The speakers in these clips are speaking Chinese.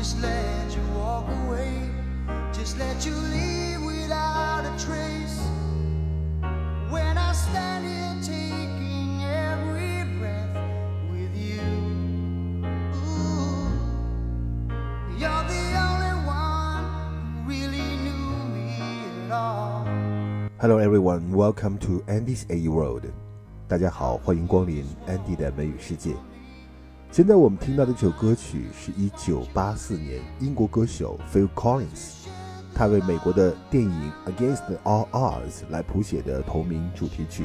just let you walk away, just let you leave without a trace. When I stand here taking every breath with you, Ooh, you're the only one who really knew me at all. Hello everyone, welcome to Andy's A World。大家好，欢迎光临 Andy 的美语世界。 现在我们听到的这首歌曲是一九八四年英国歌手 Phil Collins，他为美国的电影《Against All Odds》来谱写的同名主题曲。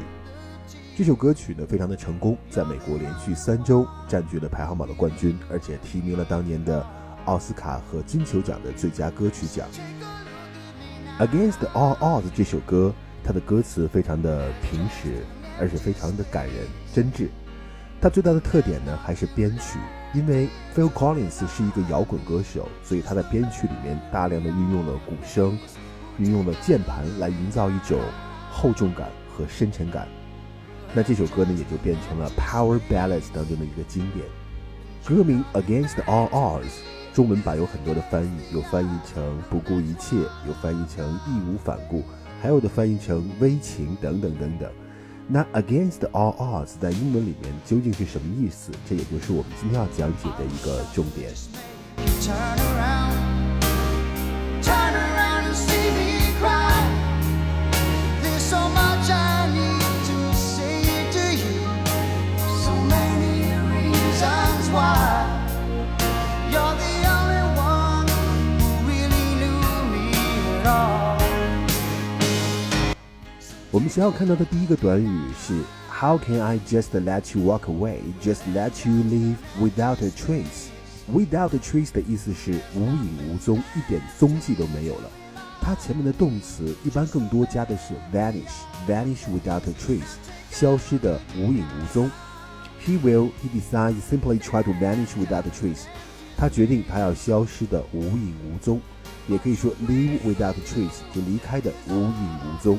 这首歌曲呢非常的成功，在美国连续三周占据了排行榜的冠军，而且提名了当年的奥斯卡和金球奖的最佳歌曲奖。《Against All Odds》这首歌，它的歌词非常的平实。而且非常的感人真挚。它最大的特点呢，还是编曲，因为 Phil Collins 是一个摇滚歌手，所以他在编曲里面大量的运用了鼓声，运用了键盘来营造一种厚重感和深沉感。那这首歌呢，也就变成了 Power Ballads 当中的一个经典。歌名 Against All Odds，中文版有很多的翻译，有翻译成不顾一切，有翻译成义无反顾，还有的翻译成危情等等等等。那 against all odds 在英文里面究竟是什么意思？这也就是我们今天要讲解的一个重点。想要看到的第一个短语是 How can I just let you walk away? Just let you leave without a trace. Without a trace 的意思是无影无踪，一点踪迹都没有了。它前面的动词一般更多加的是 vanish, vanish without a trace，消失的无影无踪。He will, he decides simply try to vanish without a trace。他决定他要消失的无影无踪，也可以说 leave without a trace，就离开的无影无踪。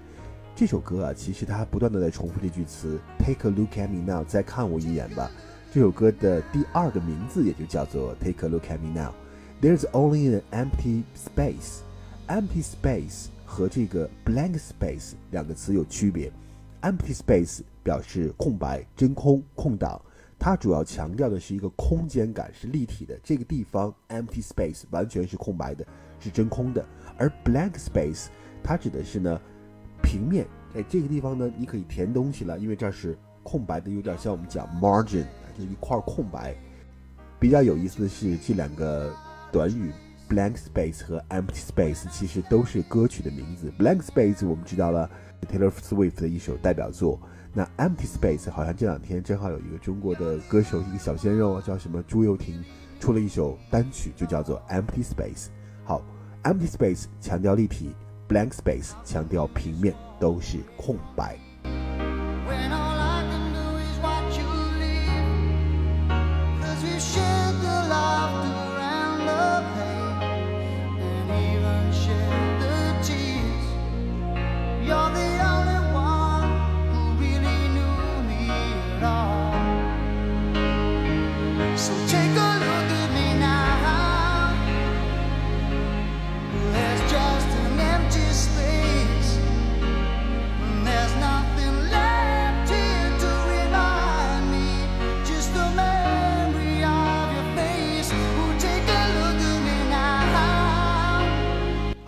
这首歌啊，其实它不断的在重复这句词，Take a look at me now，再看我一眼吧。这首歌的第二个名字也就叫做 Take a look at me now。There's only an empty space。Empty space 和这个 blank space 两个词有区别。Empty space 表示空白、真空、空档，它主要强调的是一个空间感，是立体的。这个地方 empty space 完全是空白的，是真空的。而 blank space 它指的是呢。平面，哎，这个地方呢，你可以填东西了，因为这是空白的，有点像我们讲 margin，就一块空白。比较有意思的是，这两个短语 blank space 和 empty space 其实都是歌曲的名字。blank space 我们知道了 Taylor Swift 的一首代表作，那 empty space 好像这两天正好有一个中国的歌手，一个小鲜肉叫什么朱又廷，出了一首单曲，就叫做 empty space。好，empty space 强调立体。Blank space 强调平面都是空白。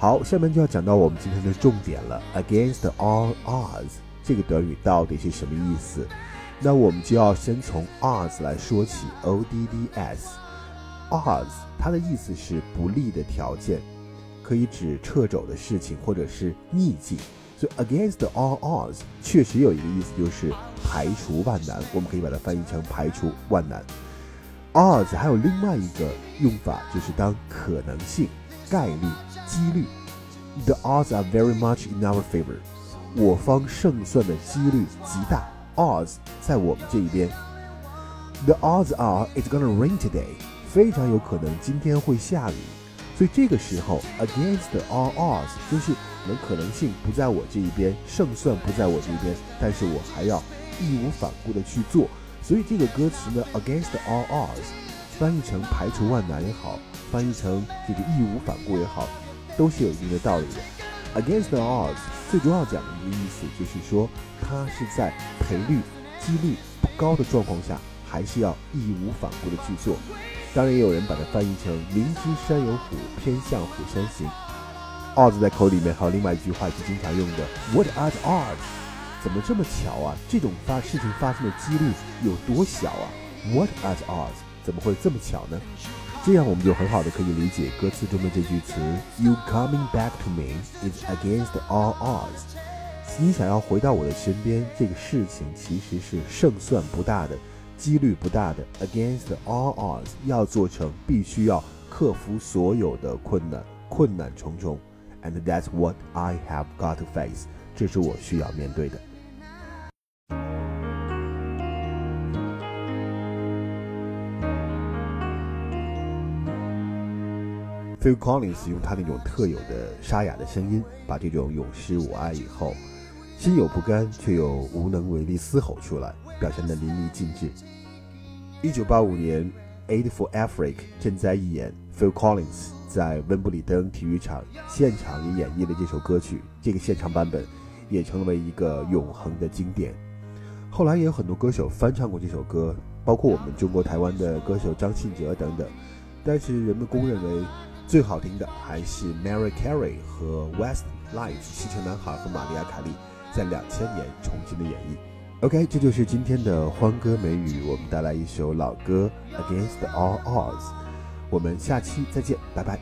好，下面就要讲到我们今天的重点了。Against all odds，这个短语到底是什么意思？那我们就要先从 odds 来说起。O D D S，odds 它的意思是不利的条件，可以指掣肘的事情或者是逆境。所以 against all odds 确实有一个意思，就是排除万难。我们可以把它翻译成排除万难。odds 还有另外一个用法，就是当可能性、概率、几率。The odds are very much in our favor。我方胜算的几率极大。Odds 在我们这一边。The odds are it's gonna rain today。非常有可能今天会下雨。所以这个时候，against all odds 就是可能可能性不在我这一边，胜算不在我这一边，但是我还要义无反顾的去做。所以这个歌词呢，against all odds，翻译成排除万难也好，翻译成这个义无反顾也好，都是有一定的道理的。against the odds 最重要讲的一个意思就是说，它是在赔率、几率不高的状况下，还是要义无反顾的去做。当然，也有人把它翻译成“明知山有虎，偏向虎山行”。odds 在口里面还有另外一句话是经常用的：“What are odds？” 怎么这么巧啊？这种发事情发生的几率有多小啊？What are the odds？怎么会这么巧呢？这样我们就很好的可以理解歌词中的这句词：“You coming back to me is against all odds。”你想要回到我的身边，这个事情其实是胜算不大的。几率不大的，against all odds，要做成必须要克服所有的困难，困难重重，and that's what I have got to face，这是我需要面对的。Phil Collins 用他那种特有的沙哑的声音，把这种永失我爱以后，心有不甘却又无能为力嘶吼出来。表现得淋漓尽致。一九八五年，《Aid for Africa》赈灾义演，Phil Collins 在温布里登体育场现场也演绎了这首歌曲，这个现场版本也成为一个永恒的经典。后来也有很多歌手翻唱过这首歌，包括我们中国台湾的歌手张信哲等等。但是人们公认为最好听的还是 Mary Carey 和 Westlife 西城男孩和玛利亚凯莉在两千年重新的演绎。OK，这就是今天的欢歌美语，我们带来一首老歌《Against All Odds》。我们下期再见，拜拜。